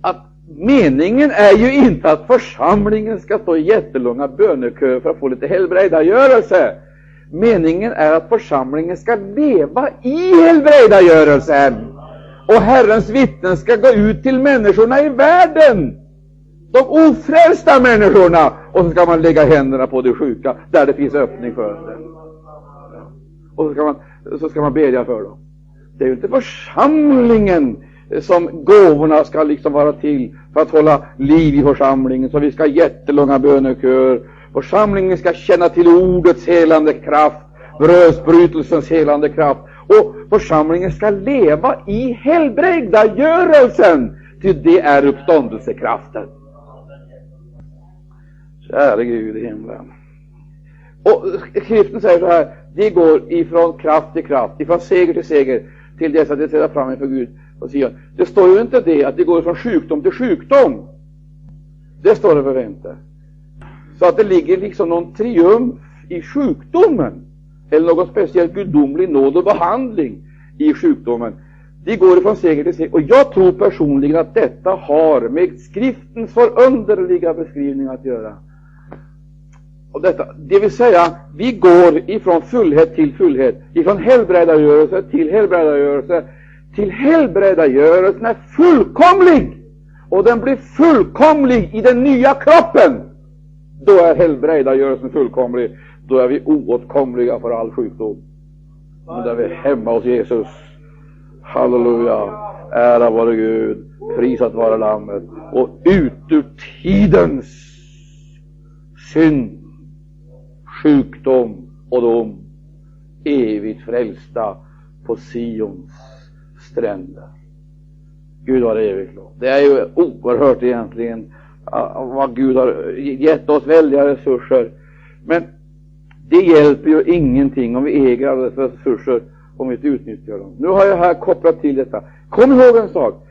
att meningen är ju inte att församlingen ska stå i jättelånga böneköer för att få lite helbrägdagörelse. Meningen är att församlingen ska leva i helbrägdagörelsen. Och Herrens vittnen ska gå ut till människorna i världen. De ofrälsta människorna. Och så ska man lägga händerna på de sjuka där det finns öppning för det. Och så ska man, så ska man bedja för dem. Det är ju inte församlingen som gåvorna ska liksom vara till för att hålla liv i församlingen, så vi ska ha jättelånga böneköer Församlingen ska känna till ordets helande kraft, brödsbrytelsens helande kraft. Och församlingen ska leva i helbrägdagörelsen, ty det är uppståndelsekraften. Käre Gud i himlen. Och skriften säger så här, de går ifrån kraft till kraft, ifrån seger till seger, till dess att de träder fram inför Gud och Sion. Det står ju inte det att de går från sjukdom till sjukdom. Det står det väl inte. Så att det ligger liksom någon triumf i sjukdomen, eller någon speciell gudomlig nåd och behandling i sjukdomen. De går från seger till seger. Och jag tror personligen att detta har med skriftens förunderliga beskrivning att göra. Och detta, det vill säga, vi går ifrån fullhet till fullhet, ifrån helbrägdagörelse till helbrägdagörelse, till helbrägdagörelsen är fullkomlig! Och den blir fullkomlig i den nya kroppen! Då är helbrägdagörelsen fullkomlig. Då är vi oåtkomliga för all sjukdom. Men då är vi hemma hos Jesus. Halleluja. Ära vare Gud. Prisat vare Lammet. Och ut ur tidens synd, sjukdom och dom evigt frälsta på Sions stränder. Gud har evigt lov. Det är ju oerhört egentligen vad Gud har gett oss väldiga resurser. Men det hjälper ju ingenting om vi äger alla dessa resurser om vi inte utnyttjar dem. Nu har jag här kopplat till detta. Kom ihåg en sak.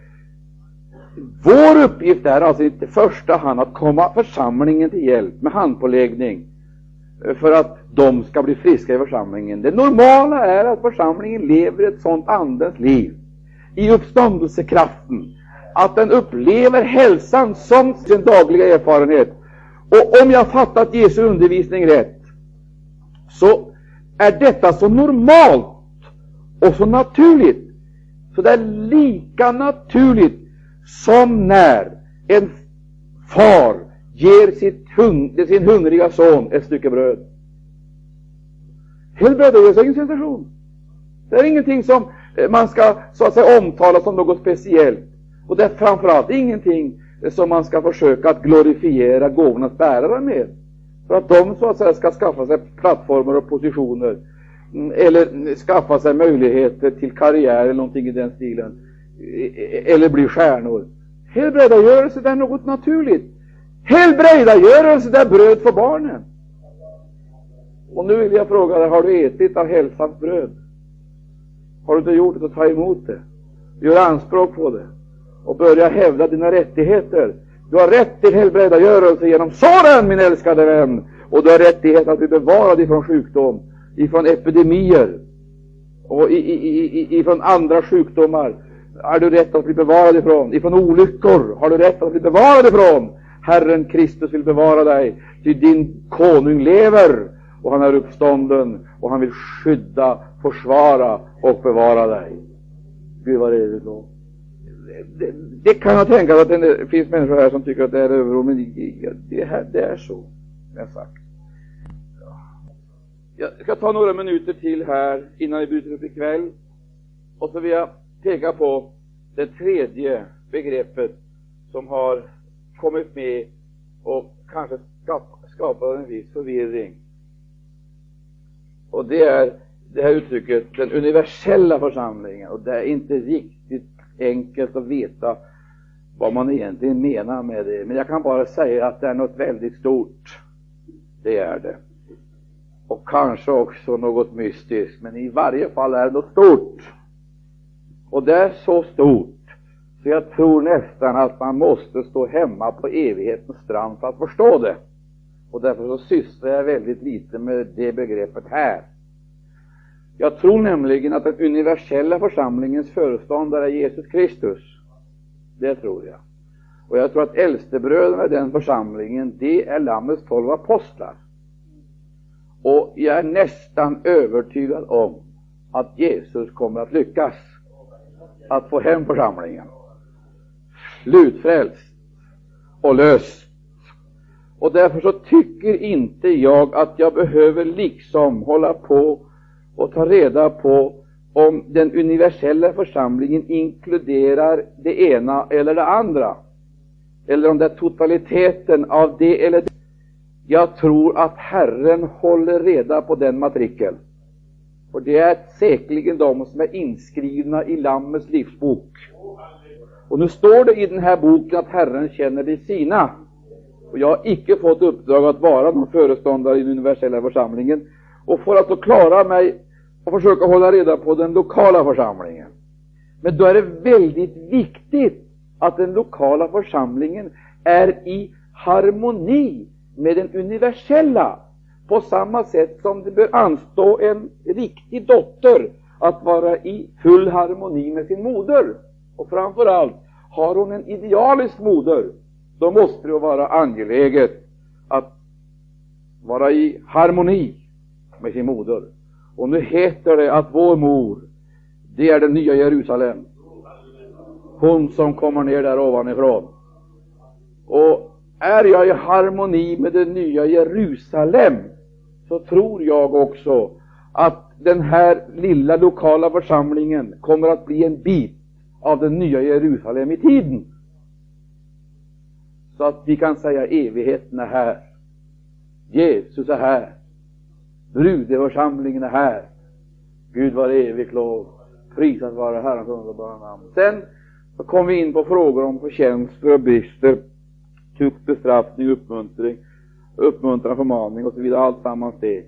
Vår uppgift är alltså inte i första hand att komma församlingen till hjälp med handpåläggning för att de ska bli friska i församlingen. Det normala är att församlingen lever ett sådant andens liv i uppståndelsekraften att den upplever hälsan som sin dagliga erfarenhet. Och om jag fattat Jesu undervisning rätt, så är detta så normalt och så naturligt, så det är lika naturligt som när en far ger sitt hung sin hungriga son ett stycke bröd. Helbrägdagörelse är ingen sensation. Det är ingenting som Eh, man ska så att säga omtalas som något speciellt. Och det är framförallt ingenting eh, som man ska försöka att glorifiera gåvornas bärare med. För att de så att säga ska skaffa sig plattformar och positioner mm, eller mm, skaffa sig möjligheter till karriär eller någonting i den stilen. Eh, eller bli stjärnor. Helbrägdagörelse, det är något naturligt. Helbrägdagörelse, det är bröd för barnen. Och nu vill jag fråga dig, har du ätit av hälsans bröd? Har du inte gjort det, så ta emot det. Gör anspråk på det och börja hävda dina rättigheter. Du har rätt till helbrägdagörelse genom såren, min älskade vän. Och du har rättighet att bli bevarad ifrån sjukdom, ifrån epidemier och ifrån andra sjukdomar. Har du rätt att bli bevarad ifrån. Ifrån olyckor har du rätt att bli bevarad ifrån. Herren Kristus vill bevara dig, ty din konung lever och han är uppstånden och han vill skydda, försvara och bevara dig. Gud var evigt lov det, det kan jag tänka att det finns människor här som tycker att det är överord, men det, här, det är så, jag sagt. Jag ska ta några minuter till här innan vi bryter upp ikväll. Och så vill jag peka på det tredje begreppet som har kommit med och kanske skapat en viss förvirring. Och det är det här uttrycket, den universella församlingen. Och det är inte riktigt enkelt att veta vad man egentligen menar med det. Men jag kan bara säga att det är något väldigt stort. Det är det. Och kanske också något mystiskt, men i varje fall är det något stort. Och det är så stort så jag tror nästan att man måste stå hemma på evighetens strand för att förstå det. Och därför så sysslar jag väldigt lite med det begreppet här. Jag tror nämligen att den universella församlingens föreståndare är Jesus Kristus. Det tror jag. Och jag tror att äldstebröderna i den församlingen, det är Lammets tolv apostlar. Och jag är nästan övertygad om att Jesus kommer att lyckas att få hem församlingen. Slutfrälst och löst. Och därför så tycker inte jag att jag behöver liksom hålla på och ta reda på om den universella församlingen inkluderar det ena eller det andra. Eller om det är totaliteten av det eller det. Jag tror att Herren håller reda på den matrikeln. Och det är säkerligen de som är inskrivna i Lammets livsbok. Och nu står det i den här boken att Herren känner de sina. Och jag har icke fått uppdrag att vara någon föreståndare i den universella församlingen. Och för att då klara mig och försöka hålla reda på den lokala församlingen. Men då är det väldigt viktigt att den lokala församlingen är i harmoni med den universella på samma sätt som det bör anstå en riktig dotter att vara i full harmoni med sin moder. Och framför allt, har hon en idealisk moder, då måste det vara angeläget att vara i harmoni med sin moder. Och nu heter det att vår mor, det är den nya Jerusalem. Hon som kommer ner där ovanifrån. Och är jag i harmoni med det nya Jerusalem, så tror jag också att den här lilla lokala församlingen kommer att bli en bit av det nya Jerusalem i tiden. Så att vi kan säga evigheten är här. Jesus är här. Brudeförsamlingen är här. Gud var evigt lov. Prisad vare Herrens underbara namn. Sen så kom vi in på frågor om förtjänster och brister, tukt, bestraffning, uppmuntring, uppmuntran, förmaning och så vidare. Allt sammans det.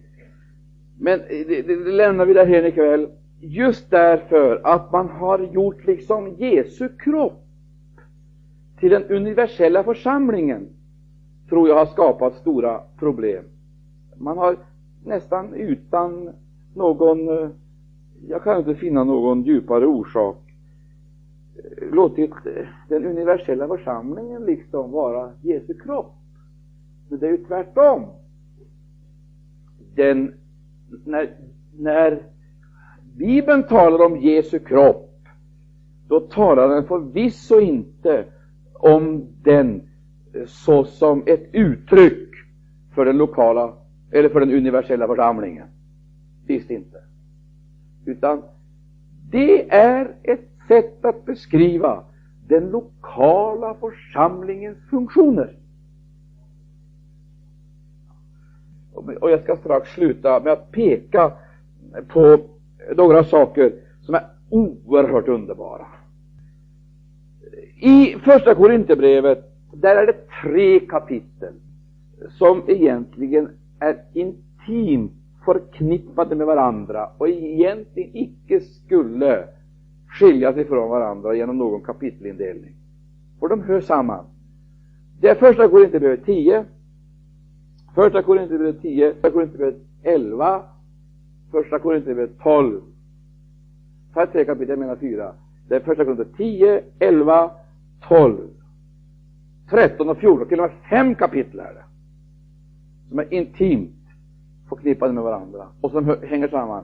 Men det, det, det lämnar vi därhen ikväll. Just därför att man har gjort liksom Jesu kropp till den universella församlingen, tror jag har skapat stora problem. Man har nästan utan någon, eh, jag kan inte finna någon djupare orsak, eh, låtit eh, den universella församlingen liksom vara Jesu kropp. Men det är ju tvärtom. Den, när, när Bibeln talar om Jesu kropp, då talar den förvisso inte om den såsom ett uttryck för den lokala eller för den universella församlingen. Visst inte. Utan det är ett sätt att beskriva den lokala församlingens funktioner. Och jag ska strax sluta med att peka på några saker som är oerhört underbara. I första Korinthierbrevet, där är det tre kapitel som egentligen är intimt förknippade med varandra och egentligen icke skulle skilja sig från varandra genom någon kapitelindelning. För de hör samman. Det är första Korinthierbrevet 10, första Korinthierbrevet 10, första Korinthierbrevet 11, första Korinthierbrevet 12. Ta tre kapitel, jag menar fyra. Det är första Korinthierbrevet 10, 11, 12, 13 och 14, till och med fem kapitel är det som är intimt förknippade med varandra och som hänger samman.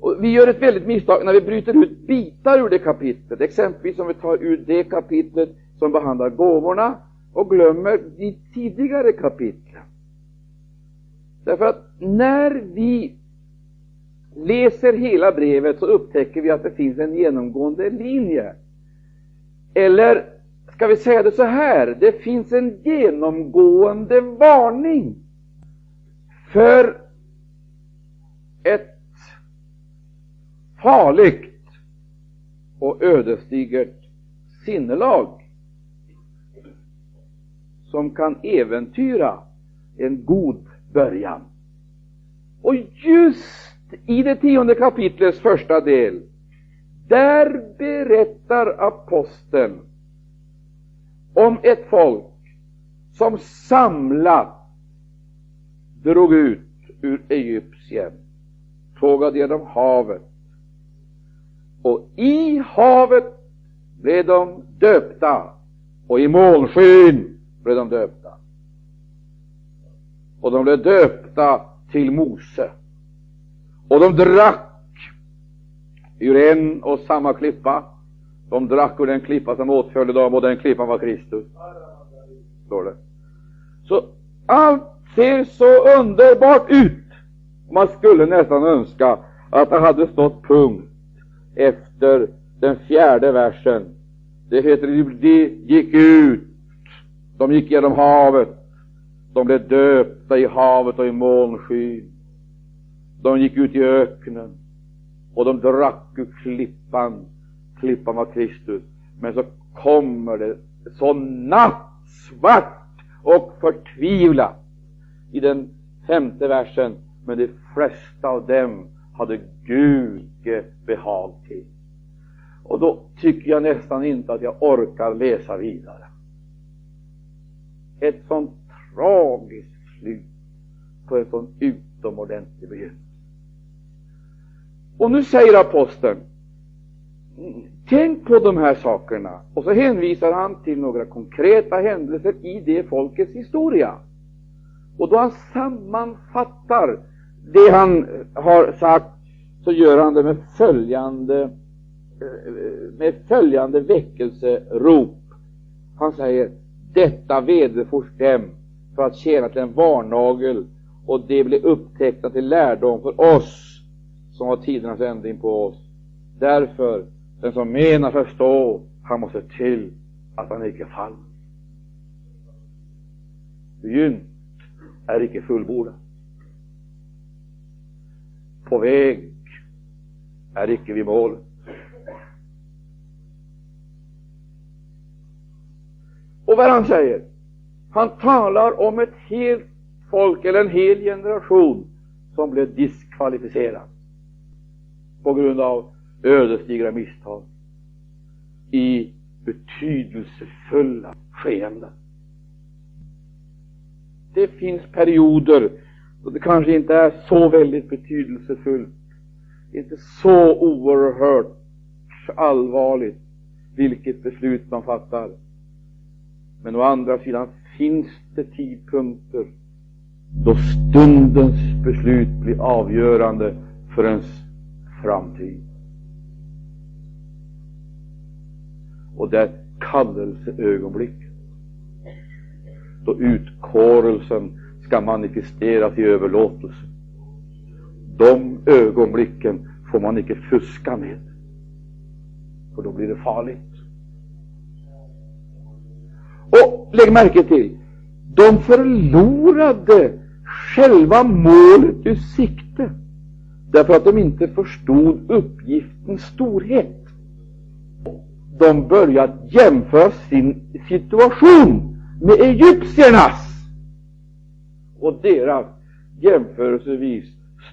Och vi gör ett väldigt misstag när vi bryter ut bitar ur det kapitlet, exempelvis om vi tar ur det kapitlet som behandlar gåvorna och glömmer de tidigare kapitlen. Därför att när vi läser hela brevet så upptäcker vi att det finns en genomgående linje. Eller ska vi säga det så här, det finns en genomgående varning för ett farligt och ödesdigert sinnelag som kan äventyra en god början. Och just i det tionde kapitlets första del, där berättar aposteln om ett folk som samlat drog ut ur Egypten, tågade genom havet. Och i havet blev de döpta och i molnskyn blev de döpta. Och de blev döpta till Mose. Och de drack ur en och samma klippa. De drack ur den klippa som åtföljde dem och den klippan var Kristus. Står det. Så allt ser så underbart ut. Man skulle nästan önska att det hade stått punkt efter den fjärde versen. Det heter de gick ut, de gick genom havet, de blev döpta i havet och i molnskyn. De gick ut i öknen och de drack ur klippan. Klippan var Kristus. Men så kommer det så nattsvart och förtvivlat i den femte versen. Men de flesta av dem hade Gud behag till. Och då tycker jag nästan inte att jag orkar läsa vidare. Ett sånt tragiskt slut på en sån utomordentlig begynnelse. Och nu säger aposteln, tänk på de här sakerna. Och så hänvisar han till några konkreta händelser i det folkets historia. Och då han sammanfattar det han eh, har sagt, så gör han det med följande, eh, med följande väckelserop. Han säger, detta vederfors dem för att tjäna till en varnagel och det blir upptäckta till lärdom för oss som har tidernas ändring på oss. Därför, den som menar förstå, han måste till att han icke faller. Begynt är icke fullbordad. På väg är icke vid målet. Och vad han säger? Han talar om ett helt folk eller en hel generation som blev diskvalificerad på grund av ödesdigra misstag i betydelsefulla skeenden. Det finns perioder då det kanske inte är så väldigt betydelsefullt, inte så oerhört allvarligt vilket beslut man fattar. Men å andra sidan finns det tidpunkter då stundens beslut blir avgörande för ens framtid. Och det är kallelseögonblick då utkårelsen ska manifesteras i överlåtelse. De ögonblicken får man icke fuska med, för då blir det farligt. Och lägg märke till, de förlorade själva målet ur sikte därför att de inte förstod uppgiftens storhet. De började jämföra sin situation med egyptiernas och deras jämförelsevis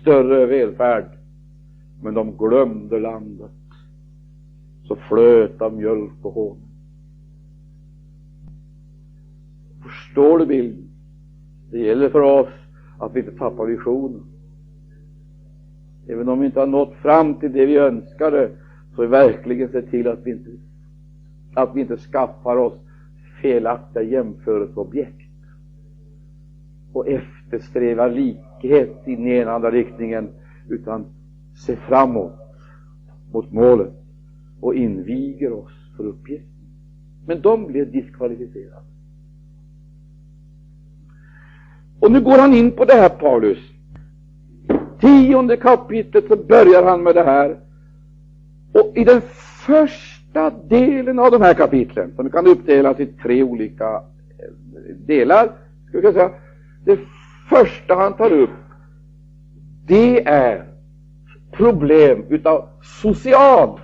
större välfärd. Men de glömde landet, så flöt av mjölk och honung. Förstår du bilden? Det gäller för oss att vi inte tappar visionen. Även om vi inte har nått fram till det vi önskade, så vi verkligen se till att vi inte, att vi inte skaffar oss felaktiga jämförelseobjekt och eftersträvar likhet i den ena andra riktningen, utan se framåt mot målet och inviger oss för uppgiften. Men de blev diskvalificerade. Och nu går han in på det här Paulus. Tionde kapitlet så börjar han med det här. Och i den första första delen av de här kapitlen, som kan uppdelas i tre olika eh, delar, skulle jag säga, det första han tar upp, det är problem utav social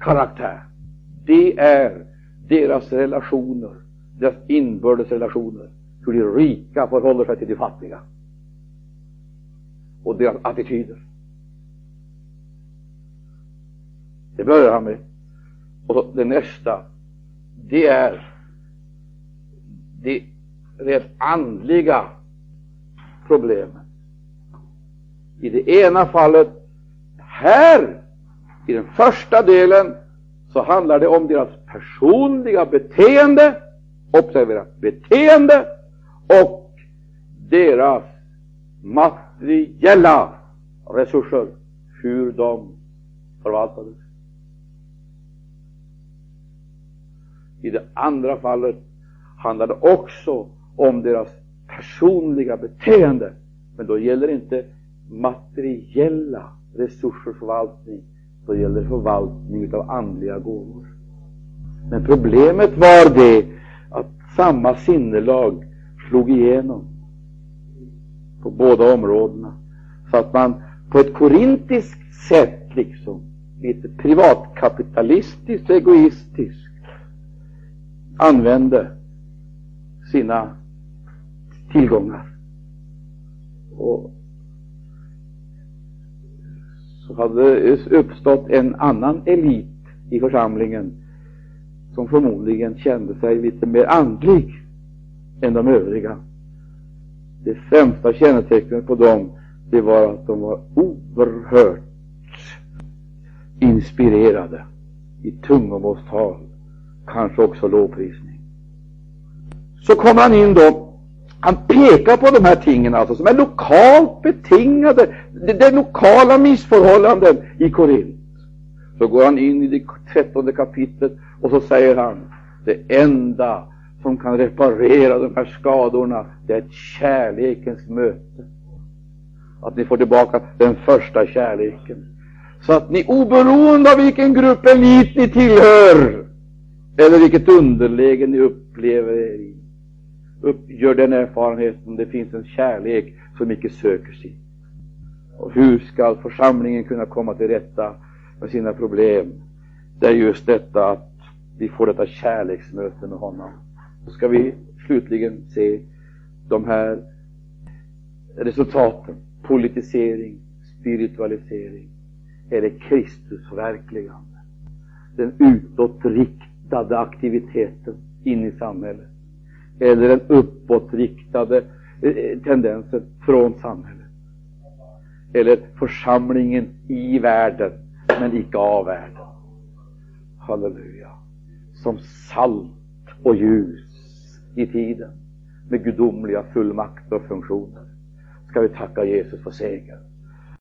karaktär. Det är deras relationer, deras inbördes relationer, hur de rika förhåller sig till de fattiga och deras attityder. Det börjar han med. Och det nästa, det är det rent andliga problemen. I det ena fallet, här, i den första delen, så handlar det om deras personliga beteende, observera, beteende och deras materiella resurser, hur de förvaltades. I det andra fallet handlar det också om deras personliga beteende, men då gäller det inte materiella resursers förvaltning, då gäller det förvaltning av andliga gåvor. Men problemet var det att samma sinnelag slog igenom på båda områdena. Så att man på ett korintiskt sätt, liksom, lite privatkapitalistiskt och egoistiskt, använde sina tillgångar. Och så hade det uppstått en annan elit i församlingen som förmodligen kände sig lite mer andlig än de övriga. Det främsta kännetecknet på dem, det var att de var oerhört inspirerade i tungomålstal, kanske också lovprisning. Så kommer han in då, han pekar på de här tingen alltså som är lokalt betingade, det, det är lokala missförhållanden i Korint. Så går han in i det trettonde kapitlet och så säger han, det enda som kan reparera de här skadorna, det är ett kärlekens möte. Att ni får tillbaka den första kärleken. Så att ni oberoende av vilken grupp elit ni tillhör, eller vilket underläge ni upplever er i, upp, gör den erfarenheten, det finns en kärlek som icke söker sig. Och hur skall församlingen kunna komma till rätta med sina problem? Det är just detta att vi får detta kärleksmöte med honom. Så ska vi slutligen se de här resultaten. Politisering, spiritualisering eller Kristusförverkligande. Den utåtriktade aktiviteten in i samhället. Eller den uppåtriktade eh, tendensen från samhället. Eller församlingen i världen, men icke av världen. Halleluja. Som salt och ljus i tiden med gudomliga fullmakter och funktioner ska vi tacka Jesus för segern.